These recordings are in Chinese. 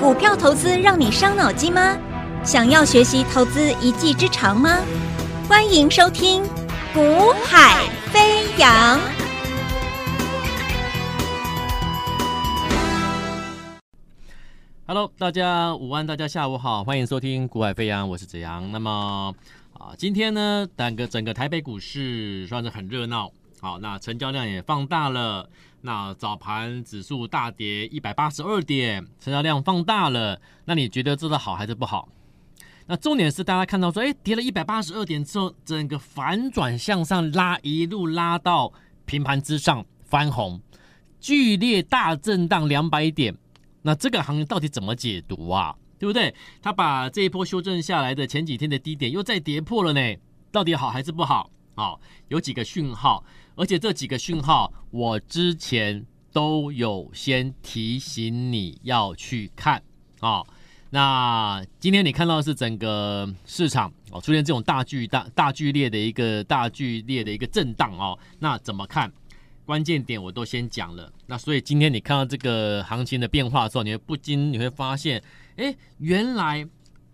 股票投资让你伤脑筋吗？想要学习投资一技之长吗？欢迎收听《股海飞扬》。Hello，大家午安，大家下午好，欢迎收听《股海飞扬》，我是子阳。那么啊，今天呢，整个整个台北股市算是很热闹。好，那成交量也放大了。那早盘指数大跌一百八十二点，成交量放大了。那你觉得这个好还是不好？那重点是大家看到说，哎，跌了一百八十二点之后，整个反转向上拉，一路拉到平盘之上翻红，剧烈大震荡两百点。那这个行情到底怎么解读啊？对不对？他把这一波修正下来的前几天的低点又再跌破了呢？到底好还是不好？好，有几个讯号。而且这几个讯号，我之前都有先提醒你要去看啊、哦。那今天你看到是整个市场哦出现这种大剧大大剧烈的一个大剧烈的一个震荡哦。那怎么看？关键点我都先讲了。那所以今天你看到这个行情的变化的时候，你会不禁你会发现，哎，原来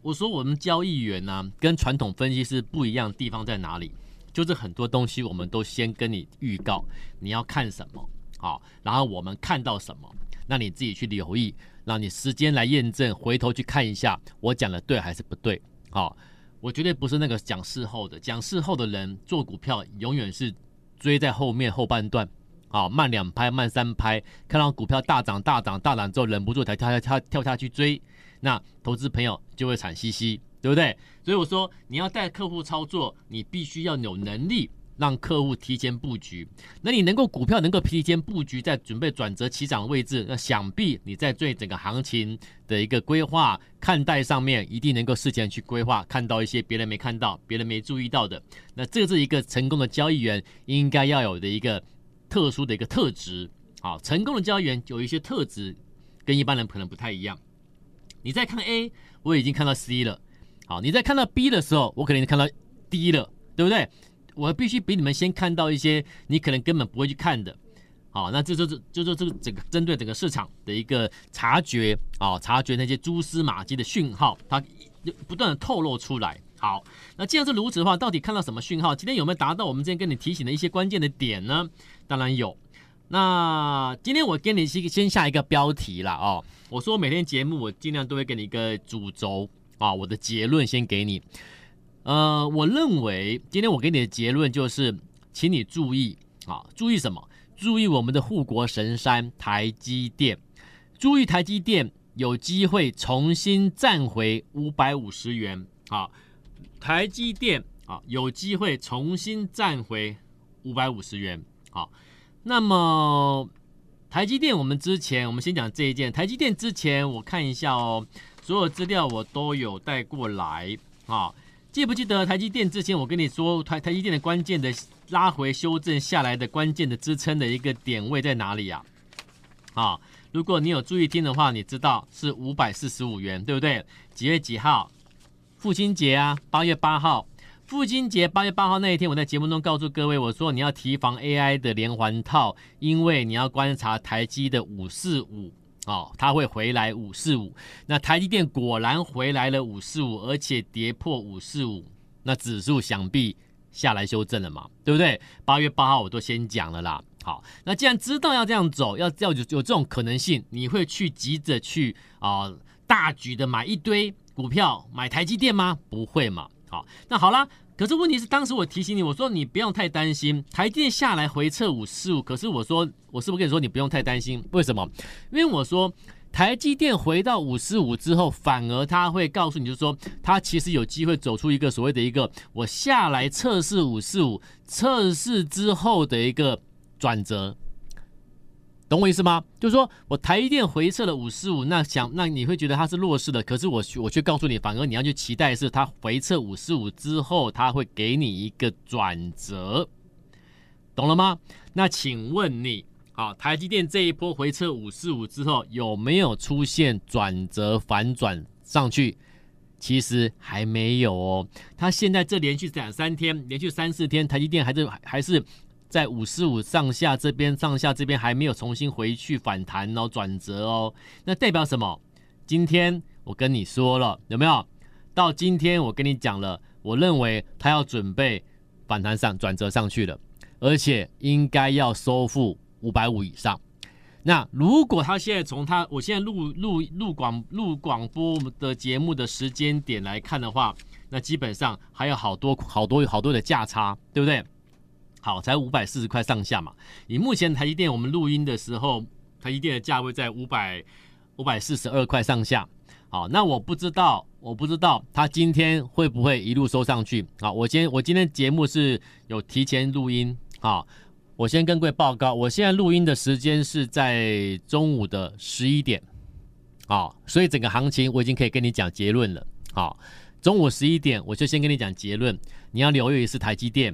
我说我们交易员呢、啊，跟传统分析师不一样的地方在哪里？就是很多东西，我们都先跟你预告你要看什么，好，然后我们看到什么，那你自己去留意，让你时间来验证，回头去看一下我讲的对还是不对，好，我绝对不是那个讲事后的，讲事后的人做股票永远是追在后面后半段，好，慢两拍慢三拍，看到股票大涨大涨大涨之后忍不住才跳下跳跳下去追，那投资朋友就会惨兮兮。对不对？所以我说，你要带客户操作，你必须要有能力让客户提前布局。那你能够股票能够提前布局，在准备转折起涨的位置，那想必你在对整个行情的一个规划看待上面，一定能够事前去规划，看到一些别人没看到、别人没注意到的。那这是一个成功的交易员应该要有的一个特殊的一个特质。好，成功的交易员有一些特质跟一般人可能不太一样。你在看 A，我已经看到 C 了。好，你在看到 B 的时候，我可能看到 D 了，对不对？我必须比你们先看到一些你可能根本不会去看的。好，那这就是就是这个整个针对整个市场的一个察觉啊，察觉那些蛛丝马迹的讯号，它不断的透露出来。好，那既然是如此的话，到底看到什么讯号？今天有没有达到我们之前跟你提醒的一些关键的点呢？当然有。那今天我给你先先下一个标题了哦，我说每天节目我尽量都会给你一个主轴。啊，我的结论先给你。呃，我认为今天我给你的结论就是，请你注意啊，注意什么？注意我们的护国神山台积电，注意台积电有机会重新站回五百五十元。啊，台积电啊，有机会重新站回五百五十元。好，那么台积电，我们之前我们先讲这一件，台积电之前我看一下哦。所有资料我都有带过来啊，记不记得台积电之前我跟你说台台积电的关键的拉回修正下来的关键的支撑的一个点位在哪里呀？啊，如果你有注意听的话，你知道是五百四十五元，对不对？几月几号？父亲节啊，八月八号。父亲节八月八号那一天，我在节目中告诉各位，我说你要提防 AI 的连环套，因为你要观察台积的五四五。哦，它会回来五四五，那台积电果然回来了五四五，而且跌破五四五，那指数想必下来修正了嘛，对不对？八月八号我都先讲了啦。好，那既然知道要这样走，要要有有这种可能性，你会去急着去啊、大举的买一堆股票买台积电吗？不会嘛。好，那好啦。可是问题是，当时我提醒你，我说你不用太担心台积电下来回撤五四五。可是我说，我是不是跟你说你不用太担心？为什么？因为我说台积电回到五四五之后，反而它会告诉你，就是说它其实有机会走出一个所谓的一个我下来测试五四五，测试之后的一个转折。懂我意思吗？就是说我台积电回撤了五四五，那想那你会觉得它是弱势的，可是我我却告诉你，反而你要去期待是它回撤五四五之后，它会给你一个转折，懂了吗？那请问你，啊，台积电这一波回撤五四五之后，有没有出现转折反转上去？其实还没有哦，它现在这连续两三天，连续三四天，台积电还是还是。在五四五上下这边，上下这边还没有重新回去反弹哦，转折哦，那代表什么？今天我跟你说了，有没有？到今天我跟你讲了，我认为它要准备反弹上转折上去了，而且应该要收复五百五以上。那如果他现在从他我现在录录录广录广播的节目的时间点来看的话，那基本上还有好多好多好多的价差，对不对？好，才五百四十块上下嘛。以目前台积电我们录音的时候，台积电的价位在五百五百四十二块上下。好，那我不知道，我不知道他今天会不会一路收上去。好，我今天我今天节目是有提前录音，好。我先跟各位报告，我现在录音的时间是在中午的十一点，好，所以整个行情我已经可以跟你讲结论了。好，中午十一点我就先跟你讲结论，你要留意的是台积电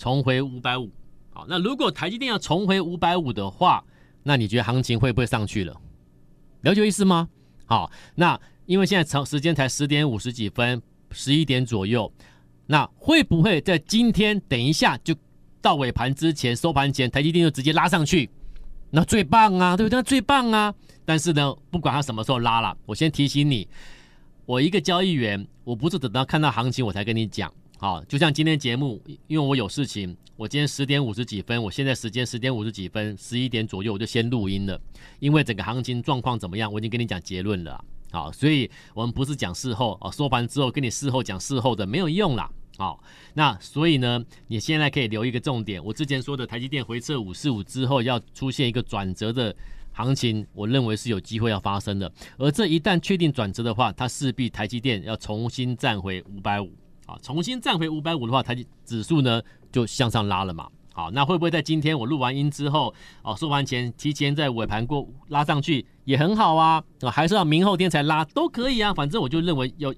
重回五百五。好，那如果台积电要重回五百五的话，那你觉得行情会不会上去了？了解意思吗？好，那因为现在长时间才十点五十几分，十一点左右，那会不会在今天等一下就？到尾盘之前，收盘前，台积电就直接拉上去，那最棒啊，对不对？那最棒啊！但是呢，不管它什么时候拉了，我先提醒你，我一个交易员，我不是等到看到行情我才跟你讲。好，就像今天节目，因为我有事情，我今天十点五十几分，我现在时间十点五十几分，十一点左右我就先录音了，因为整个行情状况怎么样，我已经跟你讲结论了。好，所以我们不是讲事后啊，收盘之后跟你事后讲事后的没有用啦。好，那所以呢，你现在可以留一个重点。我之前说的台积电回撤五四五之后要出现一个转折的行情，我认为是有机会要发生的。而这一旦确定转折的话，它势必台积电要重新站回五百五啊，重新站回五百五的话，台积指数呢就向上拉了嘛。好，那会不会在今天我录完音之后，哦，收盘前提前在尾盘过拉上去也很好啊？啊，还是要明后天才拉都可以啊。反正我就认为要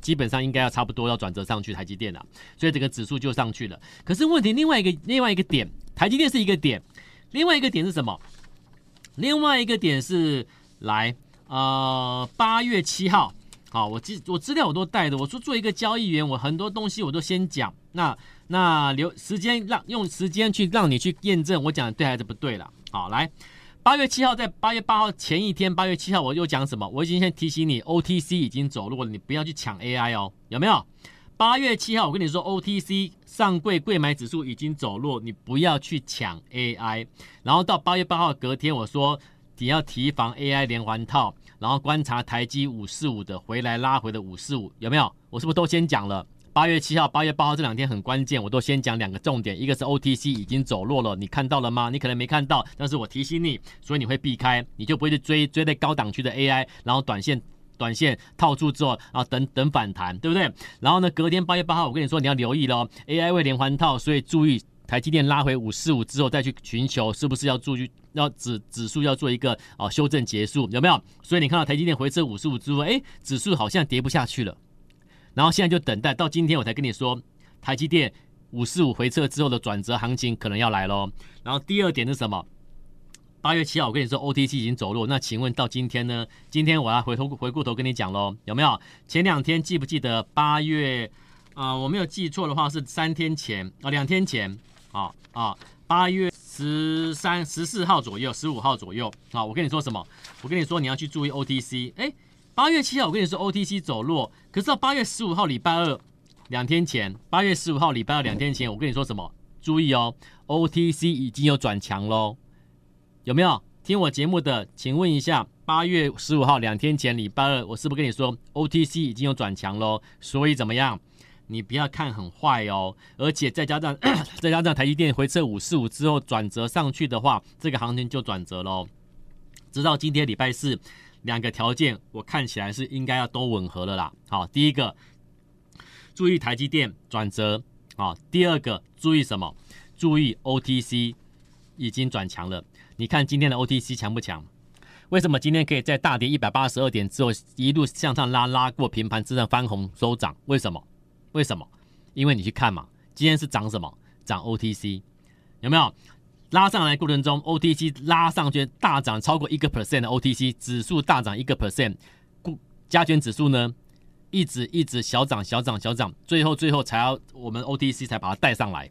基本上应该要差不多要转折上去台积电了，所以这个指数就上去了。可是问题另外一个另外一个点，台积电是一个点，另外一个点是什么？另外一个点是来呃八月七号，好，我资我资料我都带的，我说做一个交易员，我很多东西我都先讲那。那留时间让用时间去让你去验证我讲的对还是不对了。好，来，八月七号在八月八号前一天，八月七号我又讲什么？我已经先提醒你，OTC 已经走弱了，你不要去抢 AI 哦，有没有？八月七号我跟你说，OTC 上柜柜买指数已经走弱，你不要去抢 AI。然后到八月八号隔天，我说你要提防 AI 连环套，然后观察台积五四五的回来拉回的五四五，有没有？我是不是都先讲了？八月七号、八月八号这两天很关键，我都先讲两个重点，一个是 OTC 已经走弱了，你看到了吗？你可能没看到，但是我提醒你，所以你会避开，你就不会去追追在高档区的 AI，然后短线短线套住之后，然后等等反弹，对不对？然后呢，隔天八月八号，我跟你说你要留意了，AI 会连环套，所以注意台积电拉回五四五之后再去寻求，是不是要注意要指指数要做一个啊修正结束，有没有？所以你看到台积电回撤五十五之后，哎，指数好像跌不下去了。然后现在就等待到今天，我才跟你说，台积电五四五回撤之后的转折行情可能要来喽。然后第二点是什么？八月七号我跟你说，OTC 已经走弱，那请问到今天呢？今天我要回头回过头跟你讲喽，有没有？前两天记不记得八月？啊、我没有记错的话是三天前啊、两天前啊啊，八月十三、十四号左右，十五号左右啊。我跟你说什么？我跟你说你要去注意 OTC，哎。八月七号，我跟你说，OTC 走弱，可是到八月十五号礼拜二，两天前，八月十五号礼拜二两天前，我跟你说什么？注意哦，OTC 已经有转强喽，有没有听我节目的？请问一下，八月十五号两天前礼拜二，我是不是跟你说 OTC 已经有转强喽？所以怎么样？你不要看很坏哦，而且再加上 再加上台积电回撤五四五之后转折上去的话，这个行情就转折喽。直到今天礼拜四。两个条件，我看起来是应该要都吻合了啦。好，第一个注意台积电转折，好，第二个注意什么？注意 OTC 已经转强了。你看今天的 OTC 强不强？为什么今天可以在大跌一百八十二点之后一路向上拉，拉过平盘之上翻红收涨？为什么？为什么？因为你去看嘛，今天是涨什么？涨 OTC，有没有？拉上来过程中，OTC 拉上去大涨超过一个 percent 的 OTC 指数大涨一个 percent，加权指数呢一直一直小涨小涨小涨，最后最后才要我们 OTC 才把它带上来。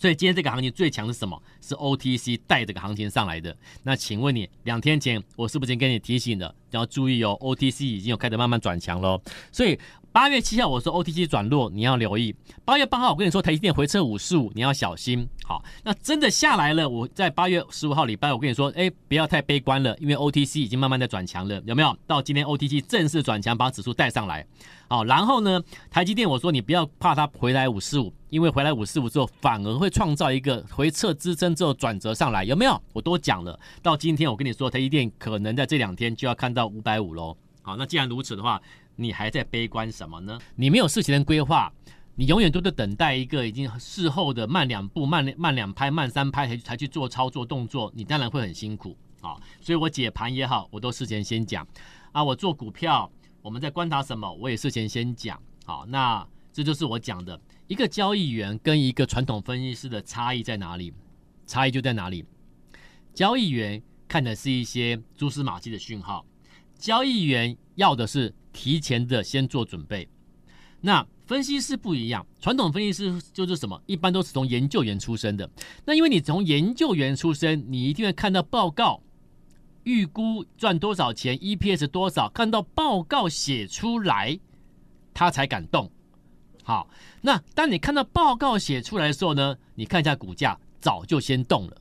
所以今天这个行情最强是什么？是 OTC 带这个行情上来的。那请问你，两天前我是不是跟你提醒了，要注意哦？OTC 已经有开始慢慢转强喽。所以八月七号我说 OTC 转弱，你要留意。八月八号我跟你说台积电回撤五十五，你要小心。好，那真的下来了。我在八月十五号礼拜，我跟你说，哎，不要太悲观了，因为 OTC 已经慢慢的转强了，有没有？到今天 OTC 正式转强，把指数带上来。好，然后呢，台积电我说你不要怕它回来五十五。因为回来五四五之后，反而会创造一个回撤支撑之后转折上来，有没有？我都讲了，到今天我跟你说，台积电可能在这两天就要看到五百五喽。好，那既然如此的话，你还在悲观什么呢？你没有事前的规划，你永远都在等待一个已经事后的慢两步、慢慢两拍、慢三拍才才去做操作动作，你当然会很辛苦啊。所以我解盘也好，我都事前先讲啊。我做股票，我们在观察什么，我也事前先讲。好，那这就是我讲的。一个交易员跟一个传统分析师的差异在哪里？差异就在哪里？交易员看的是一些蛛丝马迹的讯号，交易员要的是提前的先做准备。那分析师不一样，传统分析师就是什么？一般都是从研究员出身的。那因为你从研究员出身，你一定会看到报告，预估赚多少钱，EPS 多少，看到报告写出来，他才敢动。好，那当你看到报告写出来的时候呢，你看一下股价早就先动了。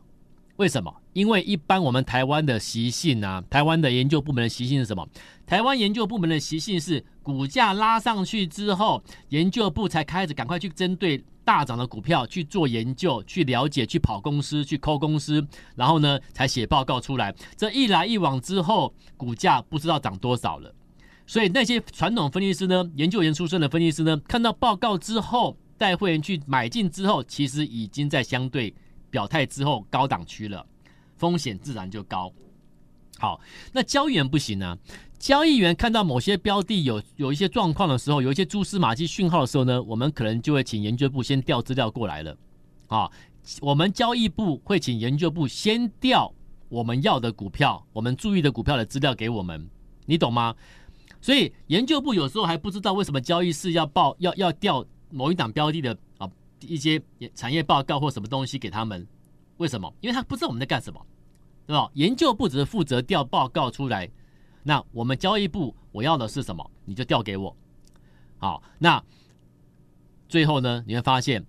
为什么？因为一般我们台湾的习性啊，台湾的研究部门的习性是什么？台湾研究部门的习性是股价拉上去之后，研究部才开始赶快去针对大涨的股票去做研究、去了解、去跑公司、去抠公司，然后呢才写报告出来。这一来一往之后，股价不知道涨多少了。所以那些传统分析师呢，研究员出身的分析师呢，看到报告之后，带会员去买进之后，其实已经在相对表态之后高档区了，风险自然就高。好，那交易员不行啊，交易员看到某些标的有有一些状况的时候，有一些蛛丝马迹讯号的时候呢，我们可能就会请研究部先调资料过来了。啊，我们交易部会请研究部先调我们要的股票，我们注意的股票的资料给我们，你懂吗？所以研究部有时候还不知道为什么交易室要报要要调某一档标的的啊一些产业报告或什么东西给他们，为什么？因为他不知道我们在干什么，对吧？研究部只是负责调报告出来，那我们交易部我要的是什么，你就调给我。好，那最后呢，你会发现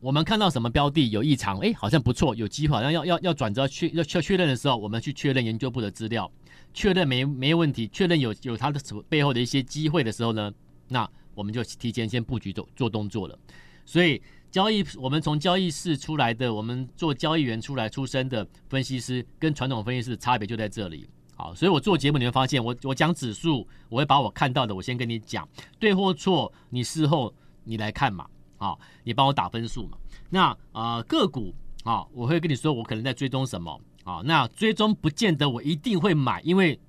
我们看到什么标的有异常，哎，好像不错，有机会，好像要要要转折确要确确认的时候，我们去确认研究部的资料。确认没没问题，确认有有它的什么背后的一些机会的时候呢，那我们就提前先布局做做动作了。所以交易我们从交易室出来的，我们做交易员出来出身的分析师，跟传统分析师的差别就在这里。好，所以我做节目你会发现，我我讲指数，我会把我看到的，我先跟你讲，对或错，你事后你来看嘛，好，你帮我打分数嘛。那啊、个股啊，我会跟你说，我可能在追踪什么。啊，那追踪不见得我一定会买，因为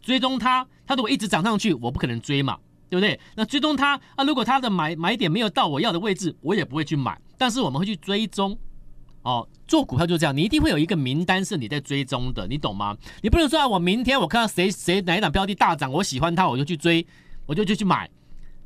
追踪它，它如果一直涨上去，我不可能追嘛，对不对？那追踪它啊，如果它的买买点没有到我要的位置，我也不会去买。但是我们会去追踪，哦，做股票就是这样，你一定会有一个名单是你在追踪的，你懂吗？你不能说啊，我明天我看到谁谁哪一档标的大涨，我喜欢它，我就去追，我就就去买。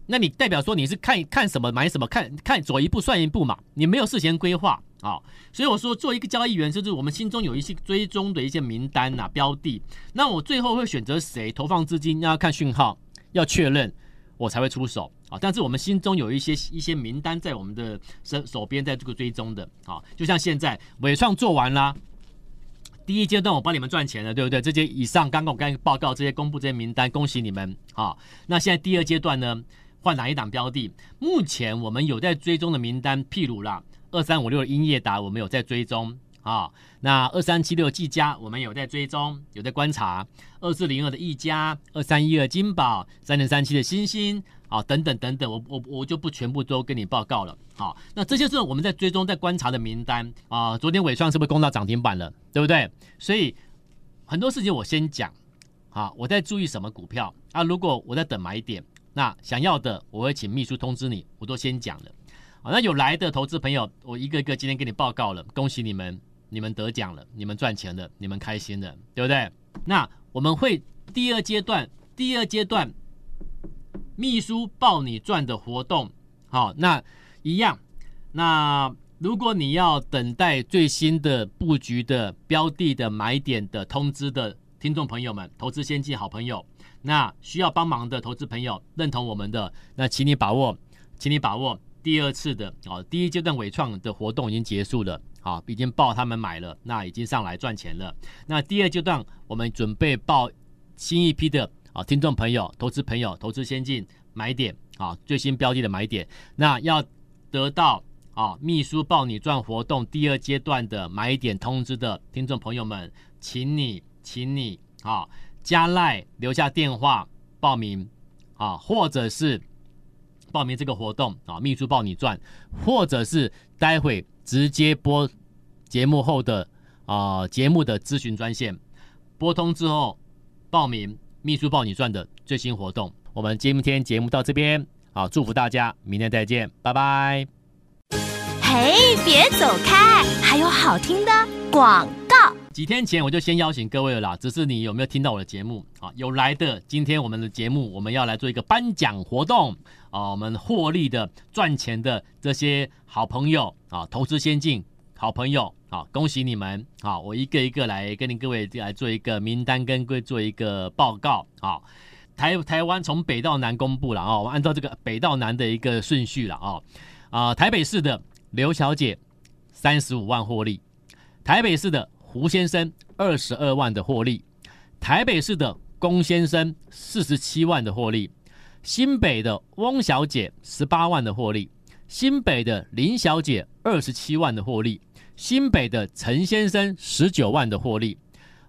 那你代表说你是看看什么买什么，看看走一步算一步嘛，你没有事先规划。啊、所以我说做一个交易员，就是我们心中有一些追踪的一些名单、啊、标的，那我最后会选择谁投放资金，要看讯号，要确认，我才会出手啊。但是我们心中有一些一些名单在我们的手手边，在这个追踪的啊，就像现在纬创做完啦，第一阶段我帮你们赚钱了，对不对？这些以上刚刚我刚报告这些公布这些名单，恭喜你们啊。那现在第二阶段呢，换哪一档标的？目前我们有在追踪的名单，譬如啦。二三五六的英业达，我们有在追踪啊。那二三七六技嘉，我们有在追踪，有在观察。二四零二的毅嘉，二三一二金宝，三零三七的星星，啊，等等等等，我我我就不全部都跟你报告了。好，那这些是我们在追踪、在观察的名单啊。昨天纬创是不是攻到涨停板了？对不对？所以很多事情我先讲啊，我在注意什么股票啊？如果我在等买点，那想要的我会请秘书通知你，我都先讲了。好，那有来的投资朋友，我一个一个今天给你报告了，恭喜你们，你们得奖了，你们赚钱了，你们开心了，对不对？那我们会第二阶段，第二阶段秘书报你赚的活动，好，那一样，那如果你要等待最新的布局的标的的买点的通知的听众朋友们，投资先进好朋友，那需要帮忙的投资朋友，认同我们的，那请你把握，请你把握第二次的哦，第一阶段伟创的活动已经结束了，好，已经报他们买了，那已经上来赚钱了。那第二阶段我们准备报新一批的啊，听众朋友、投资朋友、投资先进买点啊，最新标的的买点，那要得到。啊，秘书报你赚活动第二阶段的买点通知的听众朋友们，请你，请你啊，加赖留下电话报名啊，或者是报名这个活动啊，秘书报你赚，或者是待会直接播节目后的啊节目的咨询专线，拨通之后报名秘书报你赚的最新活动。我们今天节目到这边啊，祝福大家，明天再见，拜拜。嘿，别走开！还有好听的广。几天前我就先邀请各位了啦，只是你有没有听到我的节目啊？有来的，今天我们的节目我们要来做一个颁奖活动啊！我们获利的、赚钱的这些好朋友啊，投资先进好朋友啊，恭喜你们啊！我一个一个来跟您各位来做一个名单，跟各位做一个报告啊。台台湾从北到南公布了啊，我们按照这个北到南的一个顺序了啊啊，台北市的。刘小姐三十五万获利，台北市的胡先生二十二万的获利，台北市的龚先生四十七万的获利，新北的翁小姐十八万的获利，新北的林小姐二十七万的获利，新北的陈先生十九万的获利，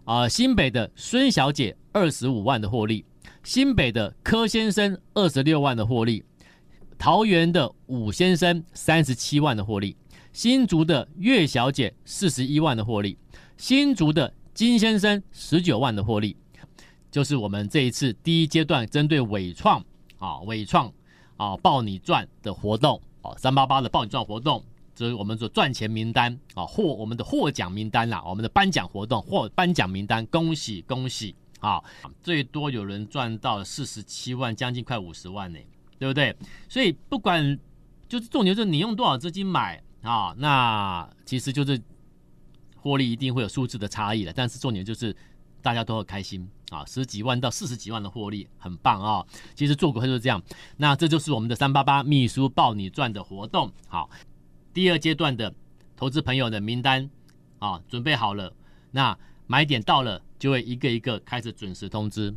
啊、新北的孙小姐二十五万的获利，新北的柯先生二十六万的获利。桃园的武先生三十七万的获利，新竹的岳小姐四十一万的获利，新竹的金先生十九万的获利，就是我们这一次第一阶段针对伟创啊伟创啊报你赚的活动啊三八八的报你赚活动，这是我们所赚钱名单啊获我们的获奖名单啦，我们的颁奖活动获颁奖名单，恭喜恭喜啊！最多有人赚到四十七万，将近快五十万呢。对不对？所以不管就是重点，就是你用多少资金买啊，那其实就是获利一定会有数字的差异了。但是重点就是大家都会开心啊，十几万到四十几万的获利很棒啊。其实做股票就是这样。那这就是我们的三八八秘书抱你赚的活动。好，第二阶段的投资朋友的名单啊，准备好了。那买点到了，就会一个一个开始准时通知。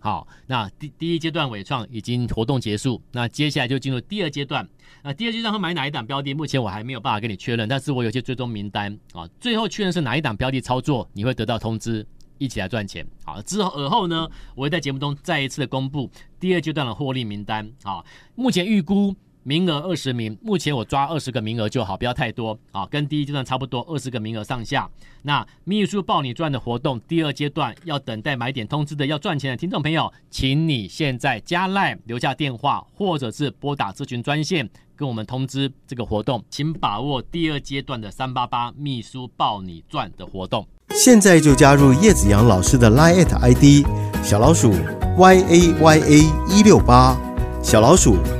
好，那第第一阶段伟创已经活动结束，那接下来就进入第二阶段。那第二阶段会买哪一档标的？目前我还没有办法跟你确认，但是我有些追踪名单啊，最后确认是哪一档标的操作，你会得到通知，一起来赚钱。好，之后而后呢，我会在节目中再一次的公布第二阶段的获利名单。啊，目前预估。名额二十名，目前我抓二十个名额就好，不要太多啊，跟第一阶段差不多，二十个名额上下。那秘书报你赚的活动，第二阶段要等待买点通知的要赚钱的听众朋友，请你现在加 LINE 留下电话，或者是拨打咨询专线跟我们通知这个活动，请把握第二阶段的三八八秘书报你赚的活动。现在就加入叶子阳老师的 LINE ID 小老鼠 y a y a 一六八小老鼠。